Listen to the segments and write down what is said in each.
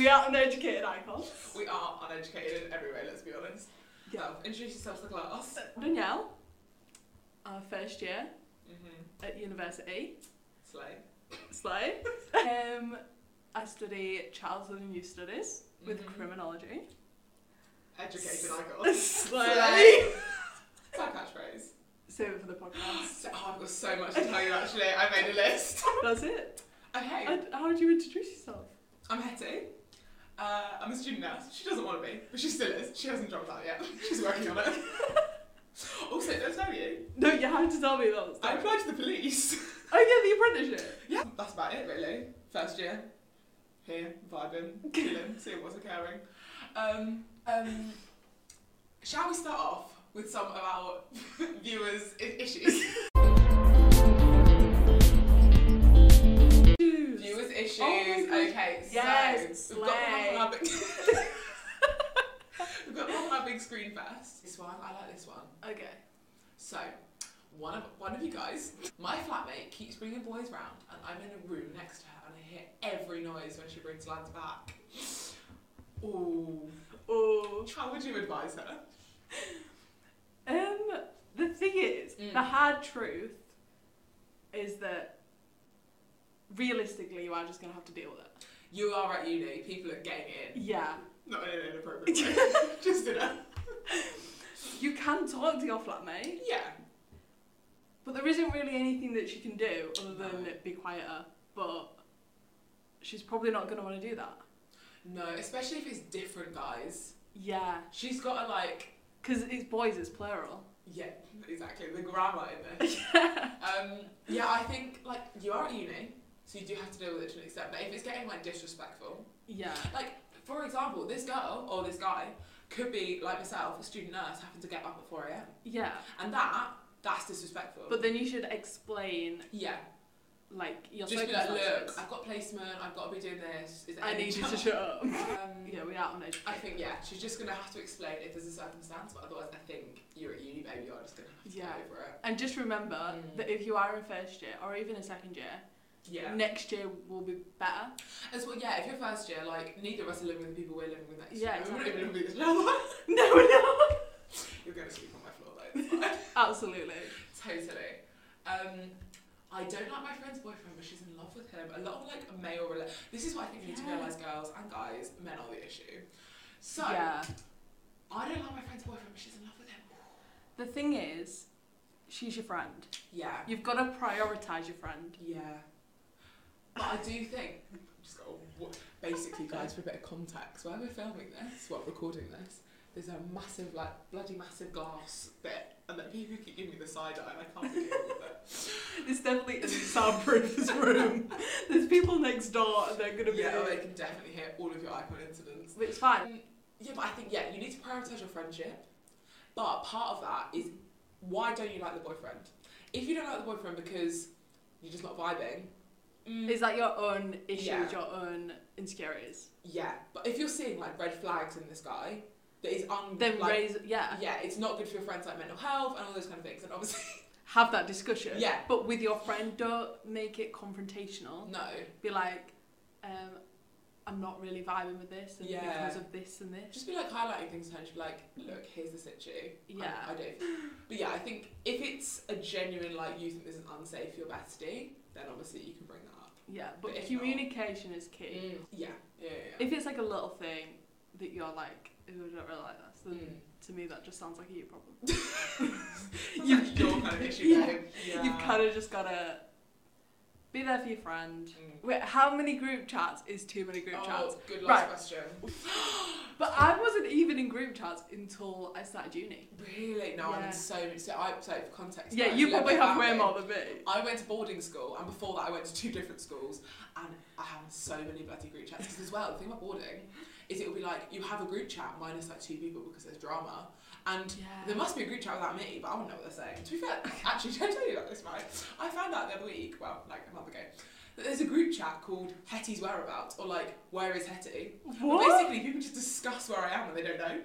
We are uneducated icons. We are uneducated in every way, let's be honest. Yeah. So, introduce yourself to the class. Danielle, our first year Mm-hmm. at university, Slay. Slay. um, I study childhood and youth studies with Mhm. criminology. Educated icon. Slay. It's our catchphrase. Save it for the podcast. So, oh, I've got so much to tell you actually. I made a list. That's it. Okay. How did you introduce yourself? I'm Hetty. Uh, I'm a student nurse. She doesn't want to be, but she still is. She hasn't dropped out yet. She's working on it. also, don't tell you. No, you have to tell me that. I applied to the police. Oh yeah, the apprenticeship. yeah, that's about it really. First year. Here, vibing, chilling, seeing what's occurring. Um, um, shall we start off with some of our viewers' issues? Issues. Oh okay, Yes, so we've got one on our big. we've got one on our big screen first. This one, I like this one. Okay. So, one of one of you guys, my flatmate keeps bringing boys round, and I'm in a room next to her, and I hear every noise when she brings lads back. Ooh, Oh. how would you advise her? Um, the thing is, Mm. the hard truth is that realistically, you are just gonna have to deal with it. You are at uni. People are getting it in, Yeah. not in an inappropriate way, just in a You can talk to your flatmate, yeah. but there isn't really anything that she can do other than No. be quieter. But she's probably not gonna want to do that. No, especially if it's different guys. Yeah, She's got to like, because it's boys, it's plural. yeah, exactly the grammar in this. Um, yeah, I think like you are at uni, so you do have to deal with it to an extent. But if it's getting like disrespectful, Yeah. like for example, this girl or this guy could be like myself, a student nurse, having to get up at four a.m. Yeah. and that that's disrespectful. But then you should explain yeah, like your just be like, look, I've got placement, I've got to be doing this. Is I need you to shut up. Um, yeah, we are uneducated. I think yeah, she's just gonna have to explain if there's a circumstance, but otherwise, I think you're at uni, baby. You're just gonna have to Yeah. get over it. And just remember Mm. that if you are in first year or even in second year, Yeah. next year will be better. As well, yeah. If you're first year, like neither of us are living with the people we're living with next Yeah, year. We're not even living with each other. No, no. You're gonna sleep on my floor though. Absolutely. Totally. Um, I don't like my friend's boyfriend, but she's in love with him. A lot of like male rela- This is what I think you need to Yeah. realise, girls and guys, men are the issue. So yeah. I don't like my friend's boyfriend, but she's in love with him. The thing is, she's your friend. Yeah. You've got to prioritise your friend. Yeah. But I do think just got basically, guys, for a bit of context, while we're filming this, well, recording this, there's a massive, like, bloody massive glass bit, and then people keep giving me the side eye, and I can't dealing with it. This definitely isn't soundproof, this room. There's people next door and they're going to be Yeah, they can definitely hear all of your icon incidents. it's fine. Um, yeah, but I think yeah, you need to prioritise your friendship. But part of that is why don't you like the boyfriend? If you don't like the boyfriend because you're just not vibing, mm, Is that your own issues, Yeah. your own insecurities? yeah. But if you're seeing like red flags in this guy that is un Then like, raise, yeah, yeah, it's not good for your friends like mental health and all those kind of things. And obviously, have that discussion. Yeah. But with your friend, don't make it confrontational. no, Be like, um, I'm not really vibing with this, and Yeah. because of this and this. just be like highlighting things and just be like, look, here's the situ. Yeah. I, I don't. But yeah, I think if it's a genuine like you think this is unsafe, your bestie, then obviously you can bring that up. Yeah, but But if not- communication is key. Mm, yeah, yeah, yeah. yeah. If it's like a little thing that you're like, ooh, I don't really like this, then Mm. to me that just sounds like a you problem. You- like your kind of issue, Yeah. Yeah. You've kind of just gotta be there for your friend. Mm. Wait, how many group chats is too many group Oh, chats? good last Right. question. But I wasn't even in group chats until I started uni. Really? No, I'm in so many so. I so for context. Yeah, you probably have way more than me. I went to boarding school, and before that, I went to two different schools, and I had so many bloody group chats. Because as well, the thing about boarding is it will be like you have a group chat minus like two people because there's drama, and Yeah. there must be a group chat without me, but I don't know what they're saying. To be fair, actually, should I tell you about this, right? I found out the other week, well, like a month ago, that there's a group chat called Hetty's Whereabouts, or like, Where is Hetty? What? Basically, people just discuss where I am and they don't know.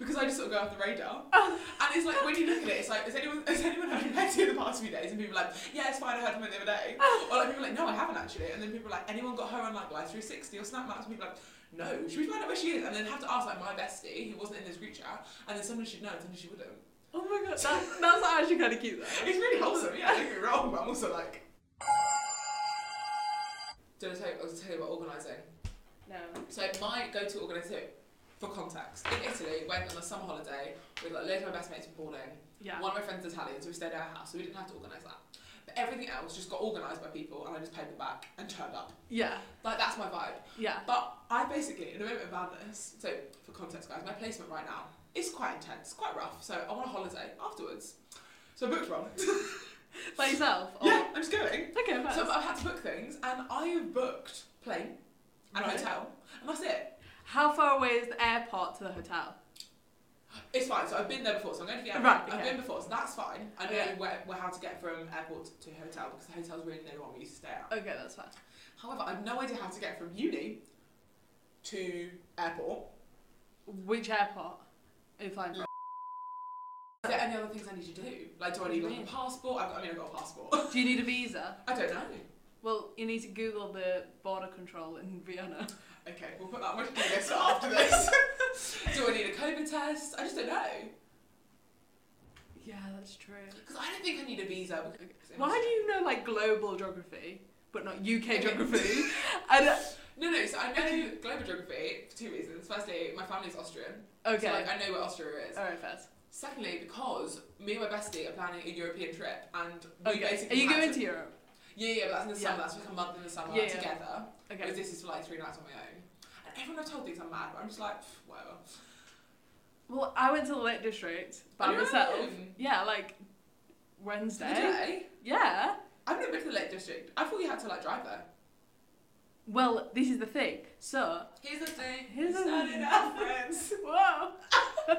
Because I just sort of go off the radar. Oh. And it's like when you look at it, it's like, has anyone has anyone heard from Betty in the past few days? And people are like, yeah, it's fine, I heard from it the other day. Oh. Or like people are like, no, I haven't actually. And then people are like, anyone got her on like Life 360 or Snapmaps? And people are like, no, should we find out where she is? And then have to ask like my bestie who wasn't in this group chat, and then someone should know, and someone she wouldn't. Oh my god, that, that's actually kind of cute though. It's really wholesome, yeah, don't get me wrong, but I'm also like. Did I tell you, I was tell you about organising? No. So my go-to organiser for context in Italy went on a summer holiday with like loads of my best mates from Pauling. Yeah. One of my friends is Italian, so we stayed at our house, so we didn't have to organise that. But everything else just got organised by people, and I just paid them back and turned up. Yeah. Like that's my vibe. Yeah. But I basically, in a moment of madness, so for context, guys, my placement right now is quite intense, quite rough. So I want a holiday afterwards. So I booked one. By yourself? Or... yeah, I'm just going. Okay, fine. So I've had to book things, and I have booked plane and Right. hotel, and that's it. How far away is the airport to the hotel? It's fine. So I've been there before. So I'm going to the airport. Right, I've been before, so that's fine. I know Yeah. where, where how to get from airport to hotel because the hotel's really near the one we used to stay at. Okay, that's fine. However, I've no idea how to get from uni to airport. Which airport flying from? Is there any other things I need to do? Like, do I need like a passport? I've got, I mean, I've got a passport. Do you need a visa? I don't know. Well, you need to Google the border control in Vienna. Okay, we'll put that on to-do list after this. do I need a COVID test? I just don't know. Yeah, that's true. Because I don't think I need a visa. Because Why do you know like global geography, but not UK Okay. geography? and uh, No, no, so I know global geography for two reasons. Firstly, my family's Austrian. okay, So, like, I know where Austria is. all right, first. Secondly, because me and my bestie are planning a European trip, and we Okay, basically are you going to, to Europe? Yeah, yeah, but that's in the Yeah. summer. That's like a month in the summer Yeah, together. Okay. Whereas this is for like three nights on my own. And everyone I've told thinks I'm mad, but I'm just like, whatever. Well, I went to the Lake District by myself. own? Yeah, like Wednesday. Today, Yeah. I've never been to the Lake District. I thought you had to like drive there. Well, this is the thing. So, Here's the thing. Here's the started thing. friends. whoa.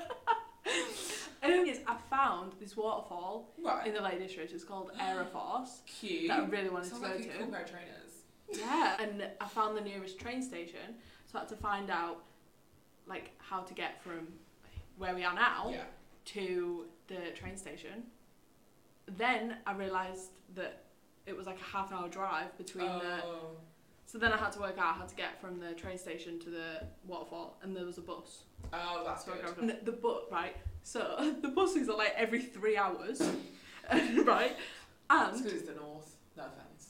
and the thing is, I found this waterfall Right. in the Lake District. It's called Aira Force. Cute. That I really wanted Sounds to go like a to. cool pair trainers. Yeah, and I found the nearest train station, so I had to find out like how to get from where we are now Yeah. to the train station. Then I realised that it was like a half hour drive between the. Oh. So then I had to work out how to get from the train station to the waterfall, and there was a bus. Oh, that's So good. And the bus, right? So the buses are like every three hours, right? And because it's the north. No offense.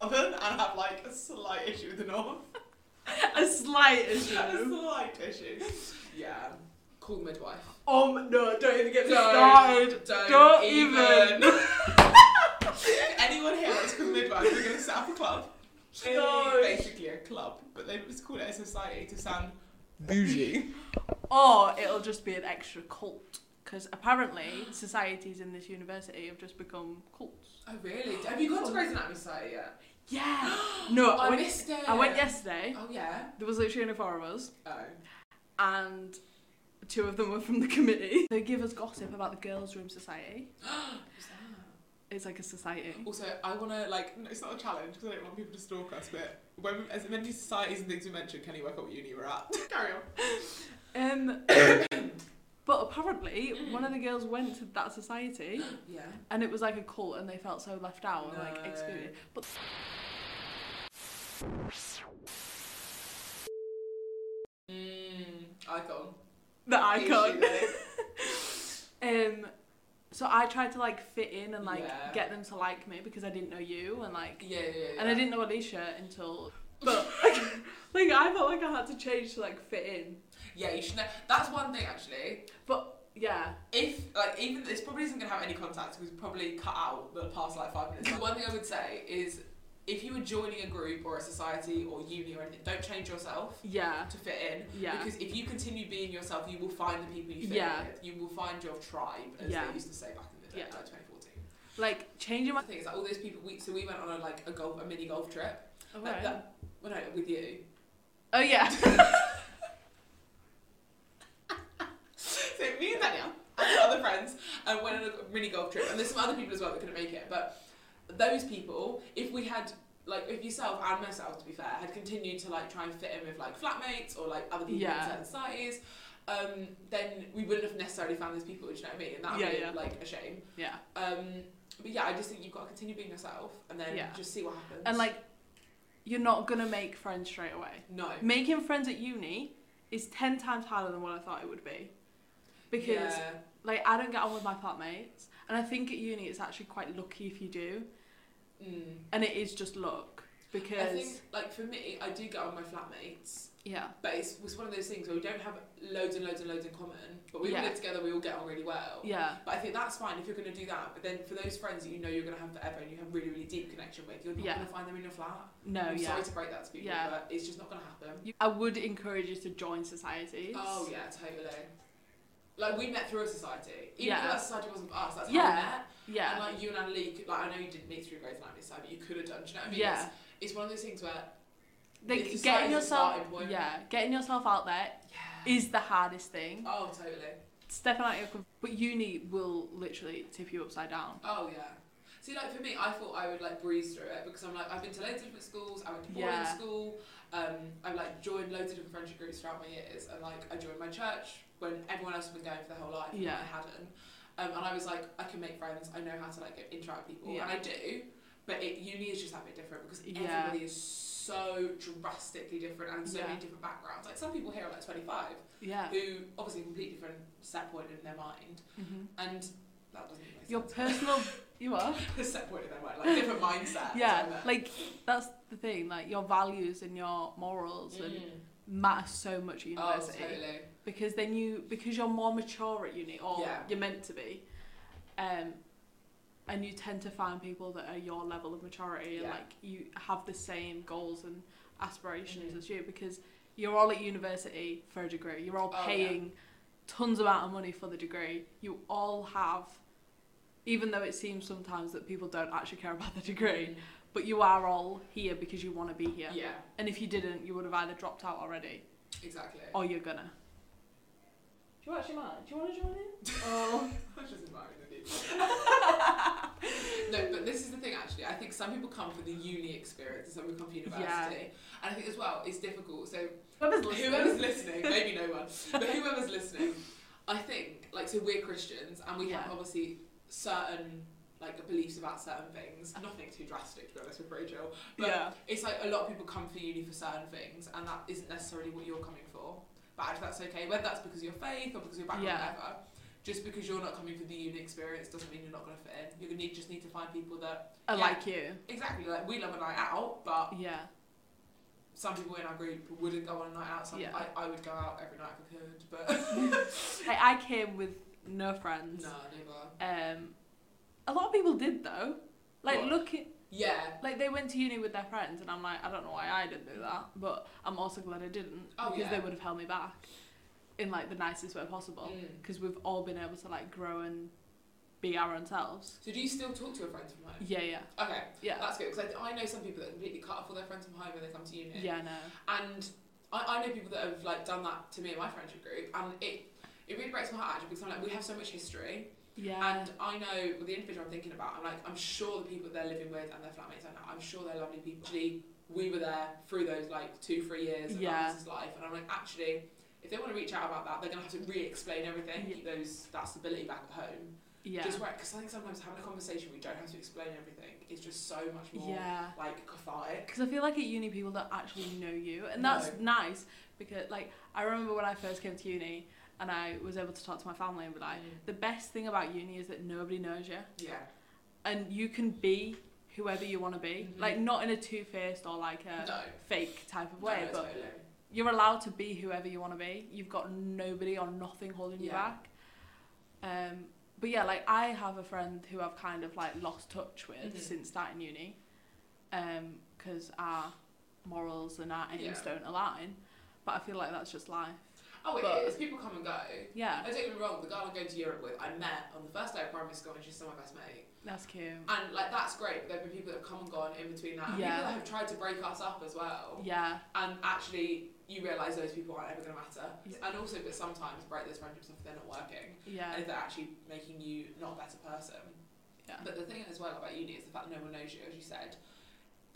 Other than I have like a slight issue with the north. a slight issue. a slight issue. Yeah. Call midwife. Um, no, don't even get me Don't, started. Don't, Don't even. even. Anyone here that's called midwife, we're going to set up a club. No. Basically a club, but they just call it a society to sound bougie. Or it'll just be an extra cult. Because apparently, societies in this university have just become cults. Oh really? Have you gone to Grey's Anatomy Society yet? Yeah. No, oh, I, I went, missed it. I went yesterday. Oh yeah. There was literally only four of us. Oh. And two of them were from the committee. They give us gossip about the Girls' Room Society. It's like a society. Also, I want to like. no, It's not a challenge because I don't want people to stalk us. But when as many societies and things we mentioned, can you work out what uni we're at? Carry on. Um, but apparently, one of the girls went to that society, Yeah. and it was like a cult, and they felt so left out and like No. excluded. But Mm, icon. the icon. Um, so I tried to like fit in and like Yeah. get them to like me because I didn't know you and like, Yeah, yeah, yeah. and I didn't know Alicia until. But like I felt like I had to change to like fit in. Yeah, you should know. That's one thing actually. But yeah. If like even this probably isn't gonna have any contact because we probably cut out the past like five minutes. But one thing I would say is if you were joining a group or a society or uni or anything, don't change yourself Yeah. to fit in. Yeah. Because if you continue being yourself, you will find the people you fit Yeah. with. You will find your tribe, as Yeah. they used to say back in the day, Yeah. like 2014. Like changing my. The thing is, like all those people. We, so we went on a like a golf, a mini golf trip. Oh, Like, right. that, well, no, with you. oh yeah. So me and Danielle and other friends and went on a mini golf trip, and there's some other people as well that couldn't make it. But those people, if we had like if yourself and myself, to be fair, had continued to like try and fit in with like flatmates or like other people Yeah. in certain societies, um, then we wouldn't have necessarily found those people. Do you know what I mean? And that would Yeah, be yeah. like a shame. Yeah. Um, but yeah, I just think you've got to continue being yourself, and then just see what happens. And like, you're not gonna make friends straight away. no, Making friends at uni is ten times harder than what I thought it would be. Because like I don't get on with my flatmates, and I think at uni it's actually quite lucky if you do, Mm. and it is just luck because I think like for me, I do get on my flatmates, yeah, but it's, it's one of those things where we don't have loads and loads and loads in common, but we all Yeah. live together, we all get on really well. yeah, But I think that's fine if you're going to do that. But then for those friends that you know you're going to have forever and you have really, really deep connection with, you're not Yeah. going to find them in your flat. no, I'm yeah. sorry to break that to people, Yeah. but it's just not going to happen. I would encourage you to join societies. Oh yeah, totally. Like we met through a society. Even Yeah. though that society wasn't for us, that's Yeah. how we met. Yeah, And like you and Annalise, could- like I know you didn't meet through Grey's Anatomy side, but you could have done. Do you know what I mean? yeah. It's, it's one of those things where Like getting yourself, yeah, getting yourself out there Yeah. is the hardest thing. Oh totally. Stepping out your, com- but uni will literally tip you upside down. Oh yeah. See, like for me, I thought I would like breeze through it because I'm like I've been to loads of different schools. I went to boarding Yeah. school. Um, I've like joined loads of different friendship groups throughout my years, and like I joined my church when everyone else had been going for their whole life. and Yeah. I hadn't. Um, and I was like, I can make friends. I know how to like interact with people, Yeah. and I do. But it, uni is just that bit different because Yeah. everybody is so drastically different and so Yeah. many different backgrounds. Like some people here are like 25 Yeah. who obviously completely different set point in their mind, hmm and that doesn't make Your sense. personal, you are. the set point in their mind, like different mindset. Yeah, like that's the thing. Like your values and your morals and Mm. matter so much at Oh, university totally. because then you because you're more mature at uni or Yeah. you're meant to be, um, and you tend to find people that are your level of maturity and like you have the same goals and aspirations Mhm. as you because you're all at university for a degree. You're all Oh, yeah. paying tons amount of money for the degree. You all have. Even though it seems sometimes that people don't actually care about the degree, but you are all here because you want to be here. Yeah, And if you didn't, you would have either dropped out already exactly. or you're gonna. Do you actually mind? Do you want to join in? Oh. oh. I was just admiring the people. no, but this is the thing actually. I think some people come for the uni experience and some people come for university. And I think as well, it's difficult. So Whoever's listening. whoever's listening, maybe no one, but whoever's listening, I think, like, so we're Christians and we have Yeah. obviously certain like beliefs about certain things. Nothing too drastic, to be honest, with Rachel. But yeah. it's like a lot of people come for uni for certain things, and that isn't necessarily what you're coming for. But actually, that's okay. Whether that's because of your faith or because of your background, Yeah. whatever. Just because you're not coming for the uni experience doesn't mean you're not going to fit in. You're gonna need, just need to find people that I Yeah. like you. exactly like we love a night out, but Yeah. some people in our group wouldn't go on a night out. Some Yeah. I, I would go out every night if I could, but I came with no friends. no, never. Um, a lot of people did though. Like What? looking, Yeah. like they went to uni with their friends, and I'm like, I don't know why I didn't do that, but I'm also glad I didn't Oh, because yeah. they would have held me back in like the nicest way possible. Mm. Because we've all been able to like grow and be our own selves. So do you still talk to your friends from home? Yeah, yeah, Okay, yeah, that's good because I, I know some people that completely cut off all their friends from home when they come to uni. yeah. No. And I, I know people that have like done that to me in my friendship group, and it it really breaks my heart actually because I'm like we have so much history, Yeah. and I know with the individual I'm thinking about, I'm like I'm sure the people they're living with and their flatmates I know, I'm sure they're lovely people. Actually, we were there through those like two three years of Yeah. that person's life, and I'm like actually. If they want to reach out about that, they're gonna have to re-explain everything, Yeah. keep those that stability back at home. yeah. Just where, because I think sometimes having a conversation where you don't have to explain everything is just so much more yeah. like cathartic. Because I feel like at uni people don't actually know you, and No. that's nice. Because like I remember when I first came to uni, and I was able to talk to my family and be like, the best thing about uni is that nobody knows you, Yeah. and you can be whoever you want to be. Mhm. Like not in a two faced or like a No. fake type of way, no, but totally. you're allowed to be whoever you want to be. You've got nobody or nothing holding you Yeah. back. Um, but yeah, like I have a friend who I've kind of like lost touch with Mhm. since starting uni, because our morals and our aims Yeah. don't align. But I feel like that's just life. Oh, it But- is. People come and go. Yeah, I don't get me wrong. The girl I'm going to Europe with, I met on the first day of primary school, and she's still my best mate. that's cute. And like that's great. But there've been people that have come and gone in between that, and Yeah. people that have tried to break us up as well. Yeah, And actually, you realise those people aren't ever going to matter. Yeah. And also, but sometimes break those friendships if they're not working, yeah, and if they're actually making you not a better person. yeah, But the thing as well about uni is the fact that no one knows you, as you said.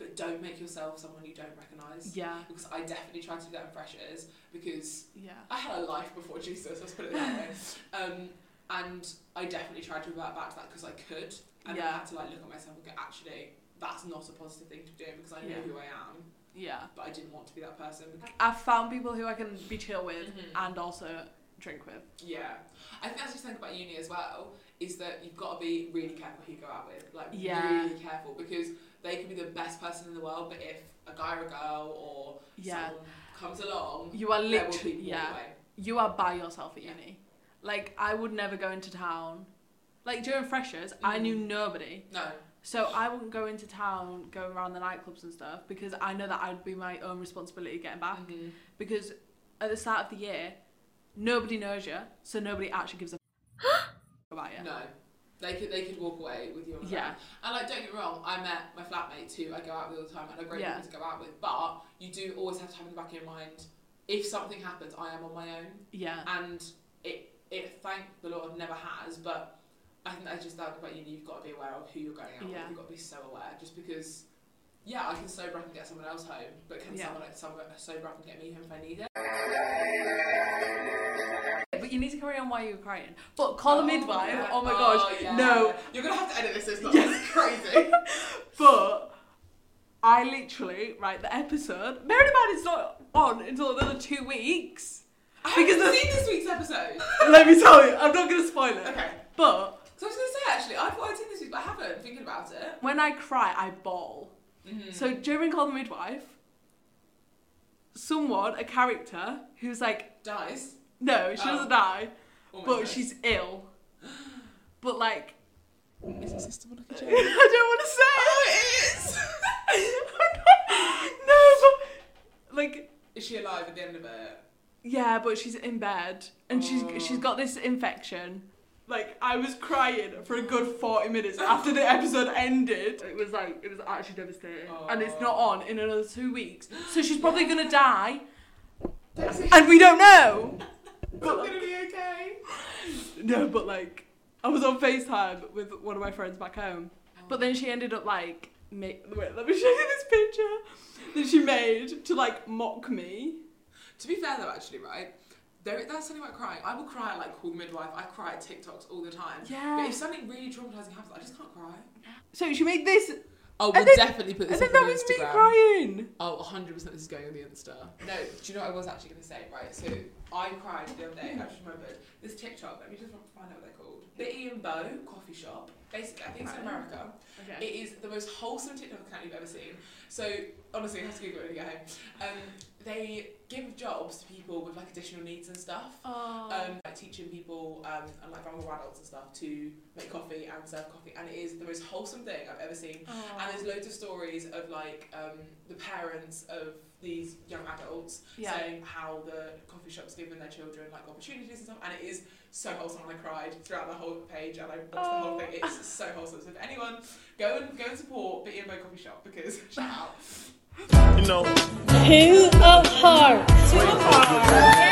But don't make yourself someone you don't recognise. Yeah. Because I definitely tried to do that in freshers because Yeah. I had a life before Jesus, let's put it that way. Um, and I definitely tried to revert back to that because I could. And then I had to like look at myself and go, actually, that's not a positive thing to do because I know Yeah. who I am, Yeah. but I didn't want to be that person. I've found people who I can be chill with Mhm. and also drink with. Yeah. I think that's just think about uni as well, is that you've got to be really careful who you go out with. Like, Yeah. really careful because they could be the best person in the world, but if a guy or a girl or Yeah. someone comes along, You are literally be yeah. You are by yourself at Yeah. uni. Like I would never go into town. Like during freshers, I knew nobody. No. So I wouldn't go into town, go around the nightclubs and stuff because I know that I'd be my own responsibility getting back. Mhm. Because at the start of the year, nobody knows you, so nobody actually gives a about you. No. They could they could walk away with you on Yeah. yeah. And like don't get me wrong, I met my flatmates who I go out with all the time and are great Yeah. people to go out with, but you do always have to have in the back of your mind, if something happens, I am on my own. Yeah. And it it thank the Lord never has, but I think that's just that about you you've got to be aware of who you're going out Yeah. with. You've got to be so aware just because yeah, I can sober up and get someone else home, but can Yeah. someone like someone sober up and get me home if I need it? But you need to carry on while you're crying. But call a oh, midwife. yeah. Oh my gosh. Oh, yeah. No. You're gonna have to edit this, it's not it's crazy. But I literally, right, the episode, bearing in mind it's not on until another two weeks. I Because haven't the- seen this week's episode. Let me tell you, I'm not to spoil it. Okay. But So I was gonna say actually, I thought I'd seen this week, but I haven't. Thinking about it. when I cry, I bawl. Mm-hmm. So during Call the Midwife, someone, a character, who's like, dies. no, she Oh. doesn't die, Almost but dies. she's ill. But like, Is it Sister Monica I don't want to say Oh, it is. no, but like, Is she alive at the end of it? yeah, but she's in bed and Oh. she's she's got this infection. Like I was crying for a good forty minutes after the episode ended. It was like it was actually devastating, and it's not on in another two weeks. So she's probably gonna die, and we don't know. It's not gonna be okay. No, but like I was on FaceTime with one of my friends back home, but then she ended up like make wait, let me show you this picture that she made to like mock me. To be fair though, actually, right? There, that's something about crying. I will cry at like Call the Midwife. I cry at TikToks all the time. Yeah. But if something really traumatizing happens, I just can't cry. So she made this, Oh, we'll then- definitely put this and then that was me crying. Oh, 100% this is going on the Insta. No, do you know what I was actually going to say? Right, so I cried the other day, I just remembered. This TikTok, let me just find out what they're called. Bitty and Beau Coffee Shop. Basically, I think it's in America. Okay. It is the most wholesome TikTok account you've ever seen. So, honestly, you have to Google it when you get home. Um, they give jobs to people with like additional needs and stuff. Oh. Um, like teaching people um, and like vulnerable adults and stuff to make coffee and serve coffee, and it is the most wholesome thing I've ever seen. Oh. And there's loads of stories of like um, the parents of these young adults Yeah. saying how the coffee shop's given their children like opportunities and stuff, and it is so wholesome. And I cried throughout the whole page, and I watched the whole Oh. thing. It's so wholesome. So if anyone go and go and support the and Coffee Shop because shout out. You know, Two of hearts. Two of hearts.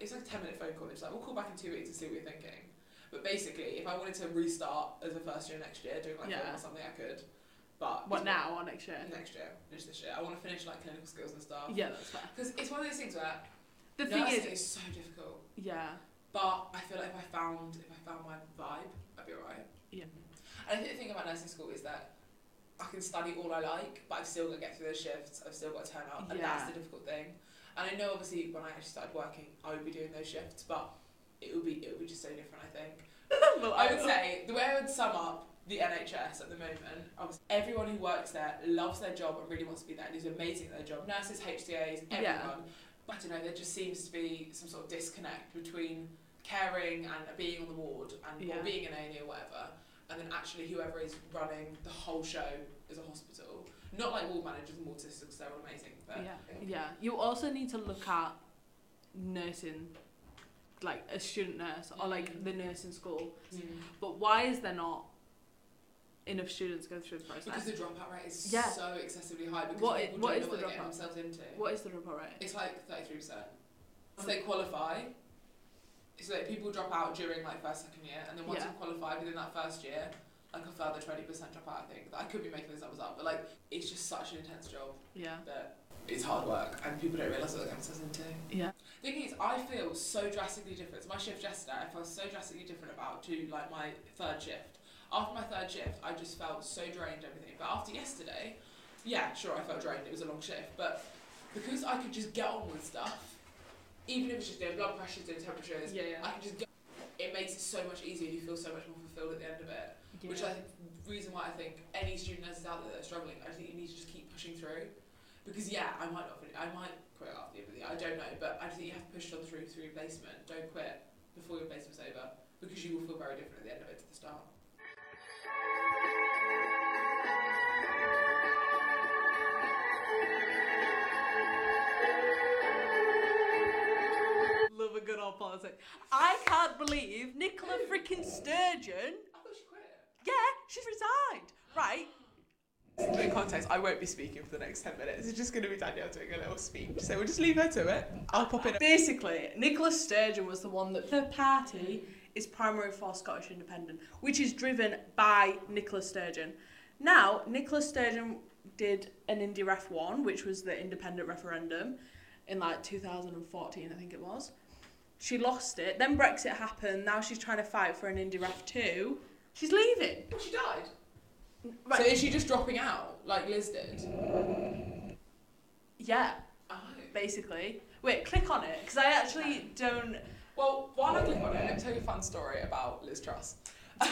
"It's like a ten minute phone call." And she's like, "We'll call back in two weeks and see what you're thinking." But basically, if I wanted to restart as a first year next year, doing like Yeah. film or something, I could. But What now or next year? Next year, just this year. I want to finish like clinical skills and stuff. Yeah, that's fair. Because it's one of those things where The thing nursing is, is so difficult. yeah, But I feel like if I found if I found my vibe, I'd be alright. Yeah. And I think the thing about nursing school is that I can study all I like, but I've still got to get through the shifts. I've still got to turn up, and that's Yeah. the difficult thing. And I know obviously when I actually started working, I would be doing those shifts, but it would be it would be just so different. I think. Well, I would say the way I would sum up the NHS at the moment, obviously everyone who works there loves their job and really wants to be there and is amazing at their job. Nurses, HCAs, everyone. Yeah. But I don't know, there just seems to be some sort of disconnect between caring and being on the ward and Yeah. or being an A&E or whatever, and then actually whoever is running the whole show is a hospital. Not like ward managers and ward sisters, they're all amazing. But Yeah, yeah. You also need to look at nursing, like a student nurse or like Mm. the nursing school. Mm. But why is there not enough students go through the process? Because the dropout rate is Yeah. so excessively high because What people what don't is know what the they're getting dropout? themselves into. what is the dropout rate? It's like 33%. So they qualify. So like people drop out during like first, second year, and then once Yeah. you've qualified within that first year, like a further 20% drop out, I think. I could be making those numbers up, but like it's just such an intense job Yeah. that it's hard work and people don't realise what they're themselves into. Yeah. Thing is, I feel so drastically different. So my shift yesterday, I felt so drastically different about to like my third shift. After my third shift, I just felt so drained, everything. But after yesterday, yeah, sure, I felt drained. It was a long shift, but because I could just get on with stuff, even if it's just doing blood pressures, doing temperatures, Yeah, yeah. I can just get. It makes it so much easier. You feel so much more fulfilled at the end of it. Which I think reason why I think any student nurses out there that are struggling, I think you need to just keep pushing through. Because yeah, I might not finish, I might quit after the end of the year, I don't know, but I think you have to push on through through your placement. Don't quit before your placement's over because you will feel very different at the end of it to the start. Love a good old politics. I can't believe Nicola freaking Sturgeon. I thought she quit. Yeah, she's resigned. Right. In context, I won't be speaking for the next 10 minutes. It's just going to be Danielle doing a little speech. So we'll just leave her to it. I'll pop in. Basically, Nicola Sturgeon was the one that the party is primary for Scottish Independent, which is driven by Nicola Sturgeon. Now, Nicola Sturgeon did an Indie Ref 1, which was the independent referendum in like 2014, I think it was. She lost it. Then Brexit happened. Now she's trying to fight for an Indie Ref 2. She's leaving. Oh, she died. Right. So is she just dropping out like Liz did? Yeah, Oh. basically. Wait, click on it, because I actually don't. Well, while I click on it, let me tell you a fun story about Liz Truss.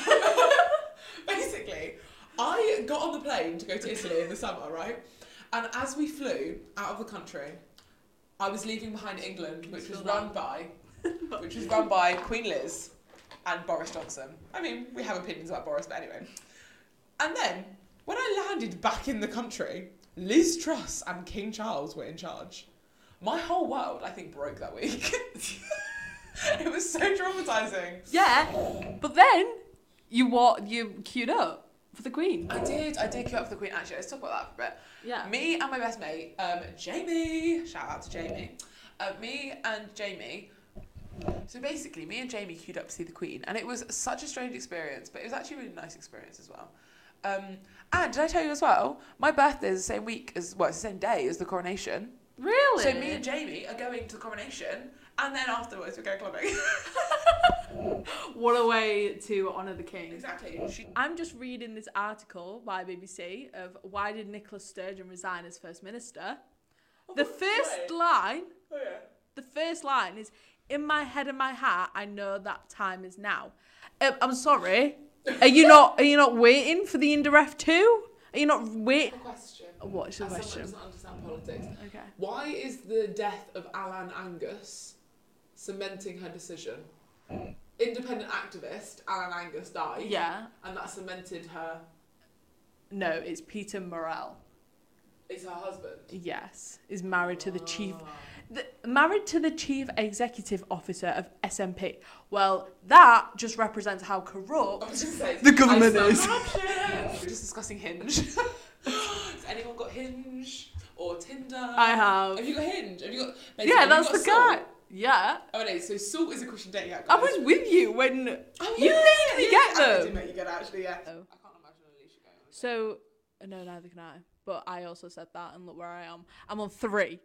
Basically, I got on the plane to go to Italy in the summer, right? And as we flew out of the country, I was leaving behind England, which was run by, which was run by Queen Liz and Boris Johnson. I mean, we have opinions about Boris, but anyway. And then, when I landed back in the country, Liz Truss and King Charles were in charge. My whole world, I think, broke that week. it was so traumatizing. Yeah, but then you what you queued up for the Queen. I did, I did queue up for the Queen. Actually, let's talk about that for a bit. Yeah. Me and my best mate, um, Jamie. Shout out to Jamie. Uh, me and Jamie. So basically, me and Jamie queued up to see the Queen, and it was such a strange experience, but it was actually a really nice experience as well. Um, and did I tell you as well? My birthday is the same week as well, it's the same day as the coronation. Really? So me and Jamie are going to the coronation, and then afterwards we're going clubbing. what a way to honour the King. exactly. She, I'm just reading this article by BBC of why did Nicola Sturgeon resign as First Minister. The first Wait. line, oh yeah. the first line is, "In my head and my heart, I know that time is now." Um, I'm sorry. Are you not? Are you not waiting for the Indiref two? Are you not wait? A question. What's your As question? doesn't understand politics, Okay. Why is the death of Alan Angus cementing her decision? Independent activist Alan Angus died. Yeah. And that cemented her. No, it's Peter Murrell. It's her husband. Yes, is married to the chief, Ah. The, married to the chief executive officer of SNP. Well, that just represents how corrupt. saying, The government is. We're just discussing Hinge. Has anyone got Hinge or Tinder? I have. Have you got Hinge? Have you got? Yeah, that's got the Salt? guy. Yeah, Oh no, so Salt is a Christian dating app. I was with you when. Oh, You yeah, made me yeah, get I them. did make you get actually, yeah. Oh. I can't imagine Alicia going on. So no, neither can I. But I also said that, and look where I am. I'm on three.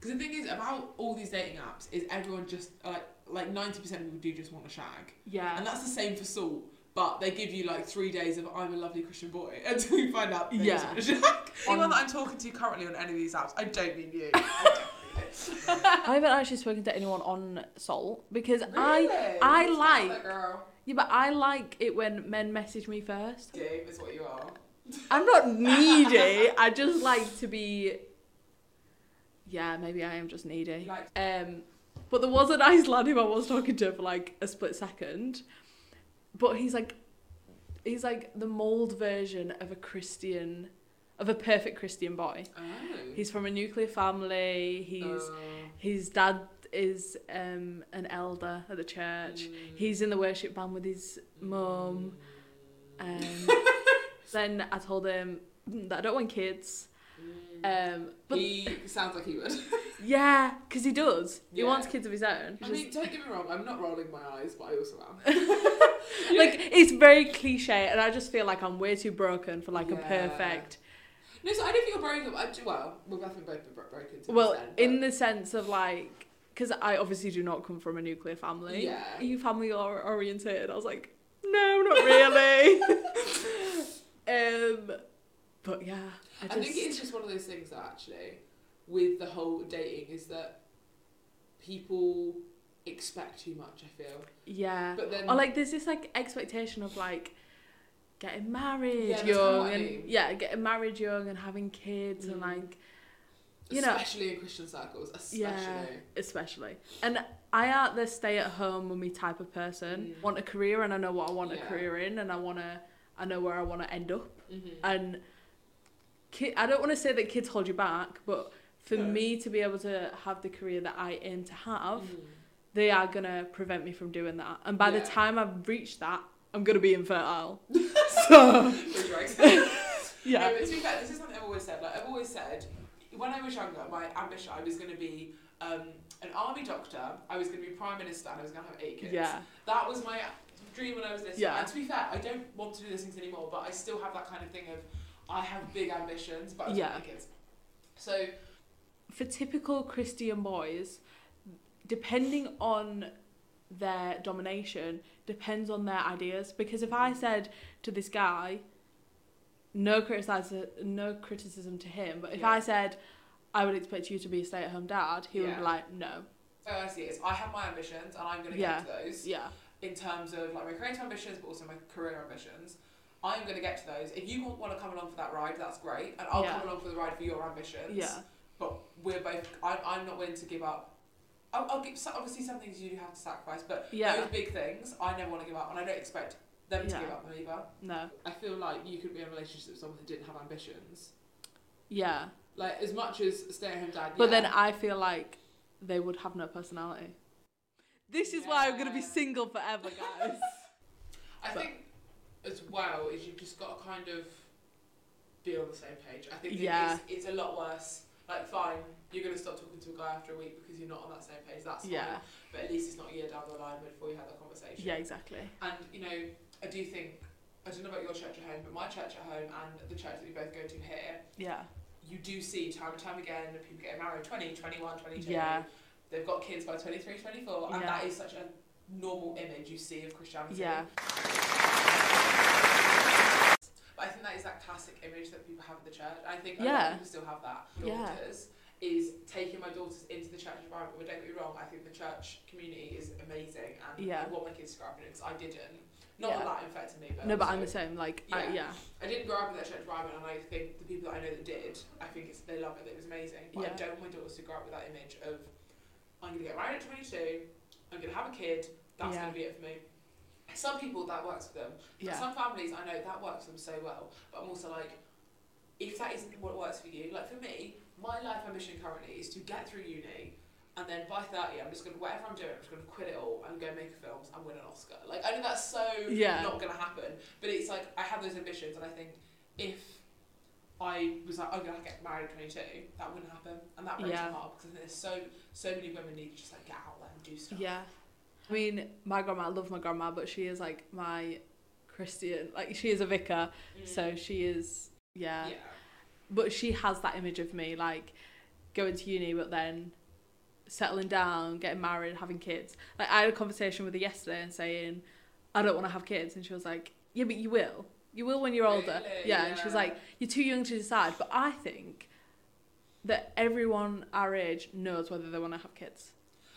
Because the thing is about all these dating apps is everyone just like like ninety percent of people do just want to shag, Yeah. and that's the same for Salt. But they give you like three days of I'm a lovely Christian boy until you find out. that he's Yeah. a Jack. Anyone that I'm talking to currently on any of these apps, I don't mean you. I don't. I haven't actually spoken to anyone on Salt because I Really? I Who's like- girl. yeah, but I like it when men message me first. Gabe is what you are. I'm not needy. I just like to be. Yeah, maybe I am just needy. Like- Um, but there was a nice lad who I was talking to for like a split second, but he's like, he's like the mold version of a Christian, of a perfect Christian boy. Oh. He's from a nuclear family. He's Oh. his dad is um, an elder at the church. He's in the worship band with his mum. Um, then I told him that I don't want kids. Um, but he sounds like he would. yeah, because he does. He Yeah. wants kids of his own. I Just- mean, don't get me wrong, I'm not rolling my eyes, but I also am. like it's very cliche, and I just feel like I'm way too broken for like a perfect. No, so I don't feel broken. I do, well, we've both been both bro- broken. To Well, extent, in the sense of like, because I obviously do not come from a nuclear family. Yeah. Are you family or- oriented? I was like, no, not really. um, but yeah, I I, think it's just one of those things that actually, with the whole dating, is that people expect too much. I feel, yeah. but then Or like, there's this like expectation of like getting married Yeah, young what I and mean. yeah, getting married young and having kids and Mm. like you know- especially in Christian circles, especially. Yeah. especially. And I am the stay at home mummy type of person. Mm. Want a career and I know what I want Yeah. a career in and I want to I know where I want to end up. Mhm. And ki- I don't want to say that kids hold you back, but for No. me to be able to have the career that I aim to have, Mm. they are going to prevent me from doing that. And by the time I've reached that, I'm going to be infertile. so, yeah. No, but to be fair, this is something I've always said. Like I've always said, when I was younger, my ambition I was going to be um, an army doctor. I was going to be prime minister. and I was going to have eight kids. Yeah. That was my dream when I was little. Yeah. And to be fair, I don't want to do those things anymore. But I still have that kind of thing of I have big ambitions, but I Yeah. want kids. So For typical Christian boys, depending on their domination, depends on their ideas. Because if I said to this guy, no criticism, no criticism to him, but if Yeah. I said, I would expect you to be a stay-at-home dad, he would be like, no. so I see is I have my ambitions, and I'm going to Yeah. get to those. Yeah. in terms of like my creative ambitions, but also my career ambitions. I'm going to get to those. If you want to come along for that ride, that's great, and I'll Yeah. come along for the ride for your ambitions. Yeah. But we're both. I'm, I'm not willing to give up. I'll, I'll give obviously some things you do have to sacrifice, but Yeah. those big things I never want to give up, and I don't expect them to give up them either. No. I feel like you could be in a relationship with someone who didn't have ambitions. Yeah. Like as much as stay at home dad. But yeah. then I feel like they would have no personality. This is why I'm going to be single forever, guys. I But- think as well is you've just got to kind of be on the same page. I think Yeah. it's, it's a lot worse. Like, fine, you're going to stop talking to a guy after a week because you're not on that same page. That's fine. Yeah. But at least it's not a year down the line before you had that conversation. yeah, exactly. And, you know, I do think, I don't know about your church at home, but my church at home and the church that we both go to here, Yeah. you do see time and time again people getting married 20, 21, 22. Yeah. They've got kids by 23, 24. And Yeah. that is such a normal image you see of Christianity. Yeah. But I think that is that classic image that people have of the church. I think a lot Yeah. of people still have that. Yeah. Daughters is taking my daughters into the church environment. But don't get me wrong, I think the church community is amazing, and Yeah. I want my kids to grow up in it because I didn't. Not Yeah. that that infected me, but No, but I'm the same. Like, I, Yeah. yeah. I didn't grow up in that church environment, and I think the people that I know that did, I think it's, they love it. It was amazing. But I Yeah. don't want my daughters to grow up with that image of I'm going to get married at 22, I'm going to have a kid, that's Yeah. going to be it for me. Some people that works for them. Yeah. Some families I know that works for them so well, but I'm also like, if that isn't what works for you, like for me, my life ambition currently is to get through uni. And then by 30, I'm just going to, whatever I'm doing, I'm just going to quit it all and go make films and win an Oscar. Like, I know that's so Yeah. not going to happen, but it's like, I have those ambitions, and I think if I was like, I'm to get married at 22, that wouldn't happen. And that breaks Yeah. my heart because there's so, so many women need to just like get out there and do stuff. Yeah. I mean, my grandma, I love my grandma, but she is like my Christian, like she is a vicar, mm. so she is, yeah. yeah. But she has that image of me, like going to uni, but then settling down, getting married, having kids. Like I had a conversation with her yesterday and saying, I don't want to have kids, and she was like, yeah, but you will. You will when you're older. Really? Yeah, and she was like, you're too young to decide. But I think that everyone our age knows whether they want to have kids.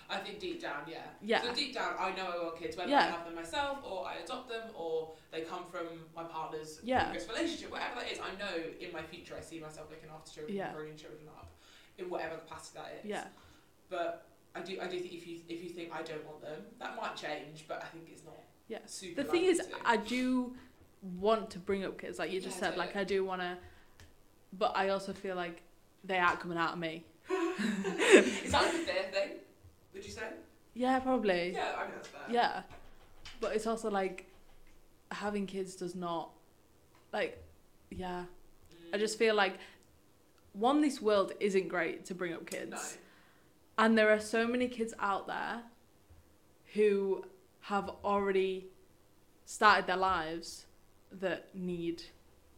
I think deep down, yeah. Yeah. So deep down, I know I want kids, whether I have them myself or I adopt them or they come from my partner's Yeah. previous relationship, whatever that is. I know in my future I see myself looking after children, Yeah. bringing children up, in whatever capacity that is. Yeah. But I do, I do think if you if you think I don't want them, that might change. But I think it's not. Yeah. Super The thing is, to. I do want to bring up kids, like you just Yeah, said. Like. I do want to, but I also feel like they aren't coming out of me. is that a fair thing? Would you say? Yeah, probably. Yeah, I think that's fair. Yeah. But it's also like having kids does not like yeah. I just feel like one this world isn't great to bring up kids. No. And there are so many kids out there who have already started their lives that need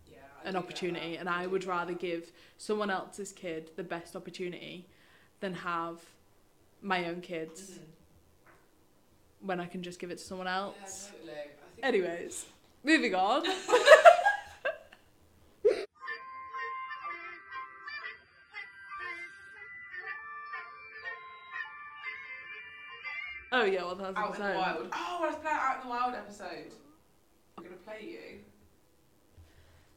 Yeah. an I opportunity and I do would rather that. give someone else's kid the best opportunity than have my own kids Mhm. when I can just give it to someone Yeah, else. totally. I think Anyways, moving on. oh yeah, one thousand Out in the. Wild. Oh, let's play Out in the Wild episode. I'm gonna play you.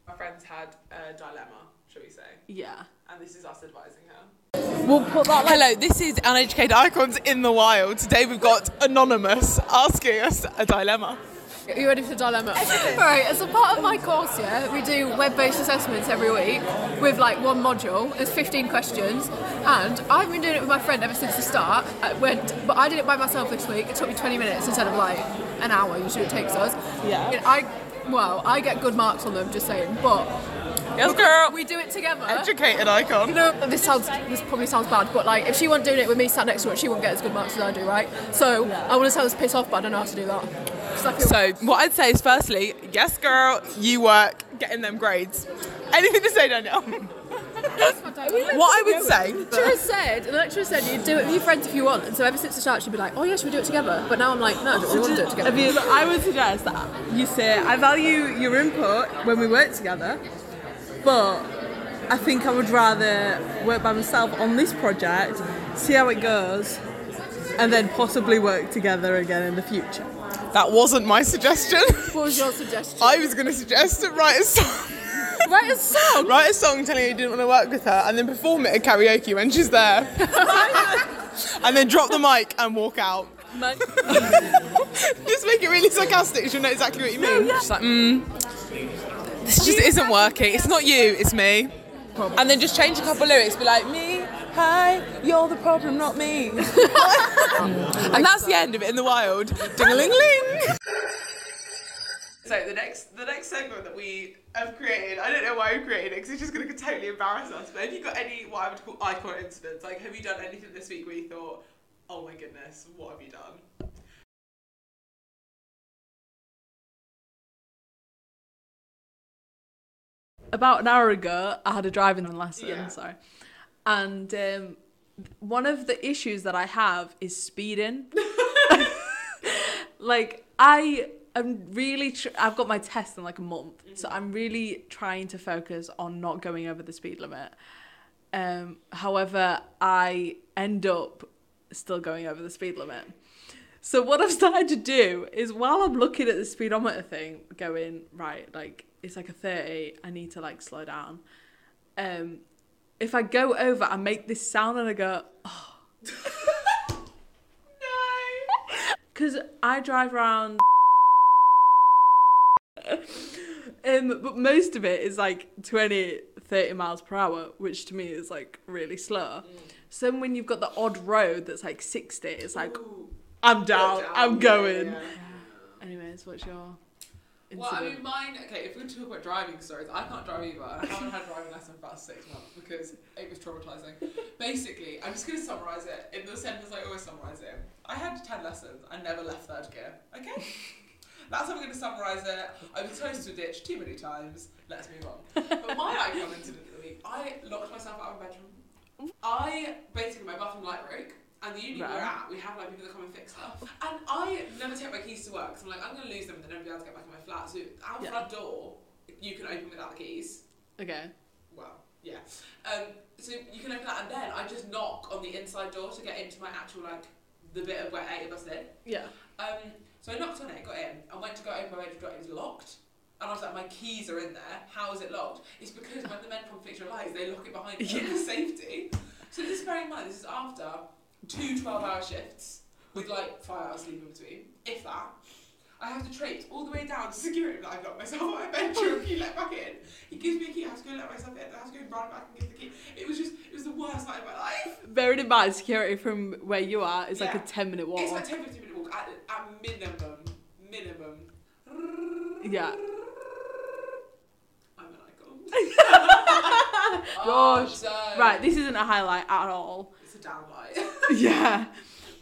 My friends had a dilemma, shall we say? Yeah. And this is us advising her. We'll put that Hello, this is Uneducated Icons in the Wild. Today we've got Anonymous asking us a dilemma. Are you ready for the dilemma? Alright, as a part of my course, yeah, we do web-based assessments every week with like one module. There's 15 questions, and I've been doing it with my friend ever since the start. I went, but I did it by myself this week. It took me 20 minutes instead of like an hour. Usually it takes us. Yeah. You I, well, I get good marks on them. Just saying, but Yes, girl. we do it together. Educated Icon. You know, this sounds this probably sounds bad, but like if she wasn't doing it with me sat next to her, she wouldn't get as good marks as I do, right? So I want to tell her to piss off, but I don't know how to do that. I So, what I'd say is firstly, yes, girl, you work getting them grades. Anything to say, Danielle? what I would say. lecturer said, the lecturer said you'd do it with your friends if you want, and so ever since the start she'd be like, oh yeah, should we do it together? But now I'm like, no, I don't want to do it together. You, I would suggest that you say, I value your input when we work together, but I think I would rather work by myself on this project, see how it goes, and then possibly work together again in the future. That wasn't my suggestion. What was your suggestion? I was going to suggest to write a song. Write a song. Write a song telling her you didn't want to work with her and then perform it at karaoke when she's there. and then drop the mic and walk out. Just make it really sarcastic. She'll know exactly what you mean. No, She's like, mm, this just isn't working. It's not you, it's me. And then just change a couple of lyrics. Be like, me, hi, you're the problem, not me. and that's the end of it in the wild. Ding a ling ling. So the next the next segment that we have created, I don't know why we created it because it's just going to totally embarrass us. But have you got any what I would call icon incidents? Like, have you done anything this week where you thought, oh my goodness, what have you done? About an hour ago, I had a driving lesson. Yeah. Sorry, and um, one of the issues that I have is speeding. like I am really, tr- I've got my test in like a month, so I'm really trying to focus on not going over the speed limit. Um, however, I end up still going over the speed limit. So what I've started to do is while I'm looking at the speedometer thing, going right, like it's like a thirty, I need to like slow down. Um, if I go over, I make this sound and I go, oh. no, because I drive around. um, but most of it is like 20, 30 miles per hour, which to me is like really slow. So then when you've got the odd road that's like 60, it's like, Ooh. I'm down, Down, I'm yeah, going. yeah. Anyways, what's your Well, I mean, mine. Okay, if we're talking about driving stories, I can't drive either. I haven't had a driving lesson for about six months because it was traumatizing. Basically, I'm just going to summarize it in the sentence I always summarize it. in. I had ten lessons. I never left third gear. Okay. That's how we're going to summarize it. I was close to a ditch too many times. Let's move on. But my icon incident of the week, I locked myself out of my bedroom. I basically my bathroom light broke, And the uni Right. we're at, we have like people that come and fix stuff. And I never take my keys to work, so I'm like, I'm gonna lose them and then I'll be able to get back in my flat. So our Yeah. front door, you can open without the keys. Okay. Well, yeah. Um, so you can open that, and then I just knock on the inside door to get into my actual like the bit of where eight of us live. Yeah. Um, so I knocked on it, got in, and went to go open my bedroom door. It was locked. And I was like, my keys are in there. How is it locked? It's because when the men come fix your lights, they lock it behind you for safety. So this is bearing in mind, this is after two 12 hour shifts with like five hours sleep in between, if that. I have to traipse all the way down to security that I've got myself out my bedroom, key let back in. He gives me a key, I have to go let myself in, I have to go run back and give the key. It was just, it was the worst night of my life. Bearing in mind, security from where you are is like a 10 minute walk. It's like 10 15 minute walk at, at minimum. Minimum. Yeah. I'm an icon. Gosh. Oh. Right, this isn't a highlight at all. It's a downlight. yeah.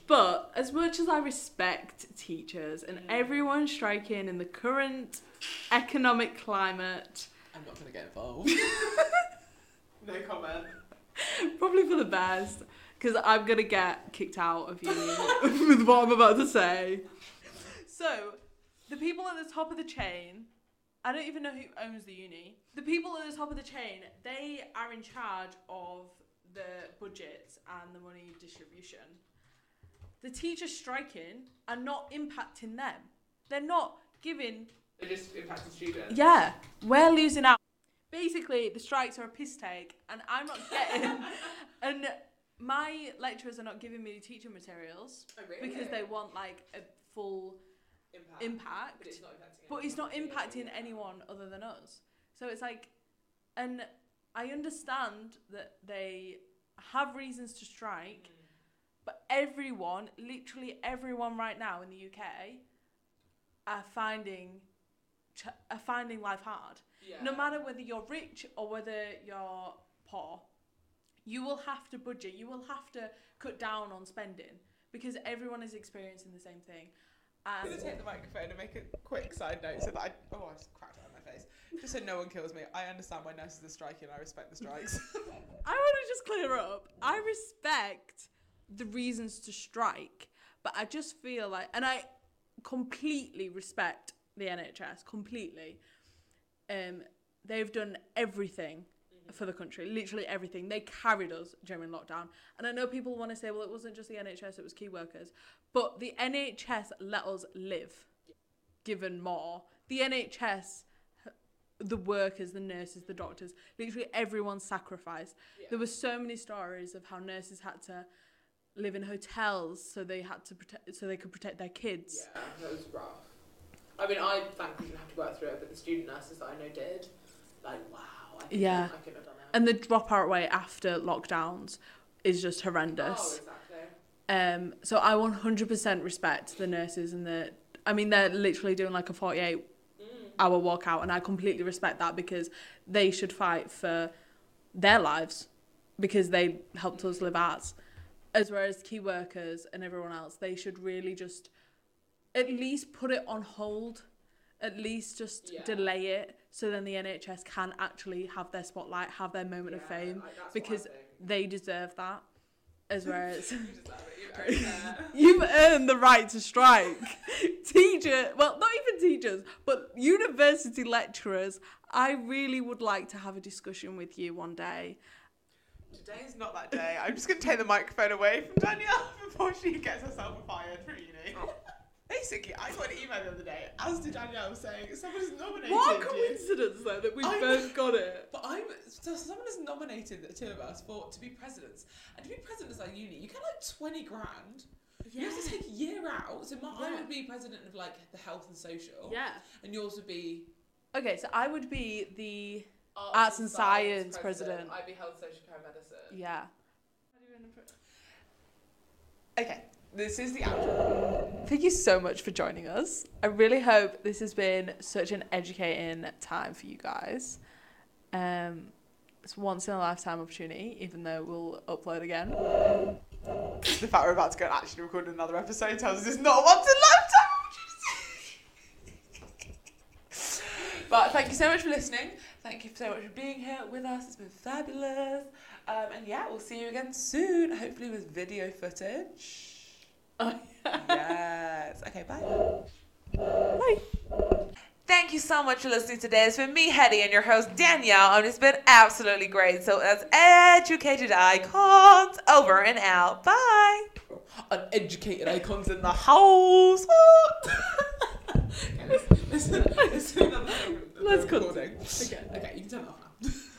But as much as I respect teachers and Mm. everyone striking in the current economic climate, I'm not going to get involved. no comment. probably for the best, because I'm gonna get kicked out of uni with what I'm about to say. So, the people at the top of the chain, I don't even know who owns the uni. The people at the top of the chain, they are in charge of the budgets and the money distribution. The teachers striking are not impacting them. They're not giving It just impacted students. yeah, we're losing out. Basically, the strikes are a piss take, and I'm not getting. and my lecturers are not giving me the teaching materials Oh, really? because they want like a full Impact. impact, But it's not impacting but it's not anyone. impacting anyone other than us. So it's like, and I understand that they have reasons to strike, but everyone, literally everyone right now in the UK, are finding ch- are finding life hard. Yeah. No matter whether you're rich or whether you're poor, you will have to budget. You will have to cut down on spending because everyone is experiencing the same thing. I'm gonna take the microphone and make a quick side note so that I oh I just cracked it on my face. Just so no one kills me. I understand why nurses are striking. I respect the strikes. I want to just clear up. I respect the reasons to strike, but I just feel like, and I completely respect the NHS completely. Um, they've done everything for the country, literally everything. They carried us during lockdown, and I know people want to say, well, it wasn't just the NHS; it was key workers, but the NHS let us live. Given more, the NHS the workers, the nurses, the doctors, literally everyone sacrificed. There were so many stories of how nurses had to live in hotels so they had to protect so they could protect their kids. Yeah, that was rough. I mean, I thankfully didn't have to work through it, but the student nurses that I know did. Like, wow. I Yeah. I couldn't have done it. And the dropout rate after lockdowns is just Oh, horrendous. exactly. Um so I 100% respect the nurses and the I mean they're literally doing like a 48 hour walkout and I completely respect that because they should fight for their lives because they helped us live ours. As whereas key workers and everyone else, they should really just at least put it on hold, at least just Yeah. delay it so then the NHS can actually have their spotlight, have their moment of fame like, that's what I because they deserve that. As whereas You deserve it. you've earned the right to strike. Teacher, well, not even teachers, but university lecturers. I really would like to have a discussion with you one day. Today is not that day. I'm just gonna take the microphone away from Danielle before she gets herself fired for uni. Basically, I got an email the other day, as did Danielle, saying someone has nominated What a you. coincidence, though, that we I both got it. But I'm so someone has nominated the two of us for to be presidents, and to be president at uni, you get like twenty grand. Yeah. You have to take a year out. So my, I would be president of like the health and social. Yeah. And yours would be Okay, so I would be the. Arts and Science president. I'd be health, social care, medicine. Yeah. okay. This is the outro. Thank you so much for joining us. I really hope this has been such an educating time for you guys. Um, it's once in a lifetime opportunity, even though we'll upload again. The fact we're about to go and actually record another episode tells us it's not a once in a lifetime opportunity. but thank you so much for listening. Thank you so much for being here with us. It's been fabulous. Um, and yeah, we'll see you again soon. Hopefully with video footage. Oh, yes. Okay, bye. Bye. Thank you so much for listening today. It's been me, Hetty, and your host, Danielle, and it's been absolutely great. So, as educated icons, over and out. Bye. Uneducated icons in the house. Let's recording. Okay. Okay, you can turn it off now.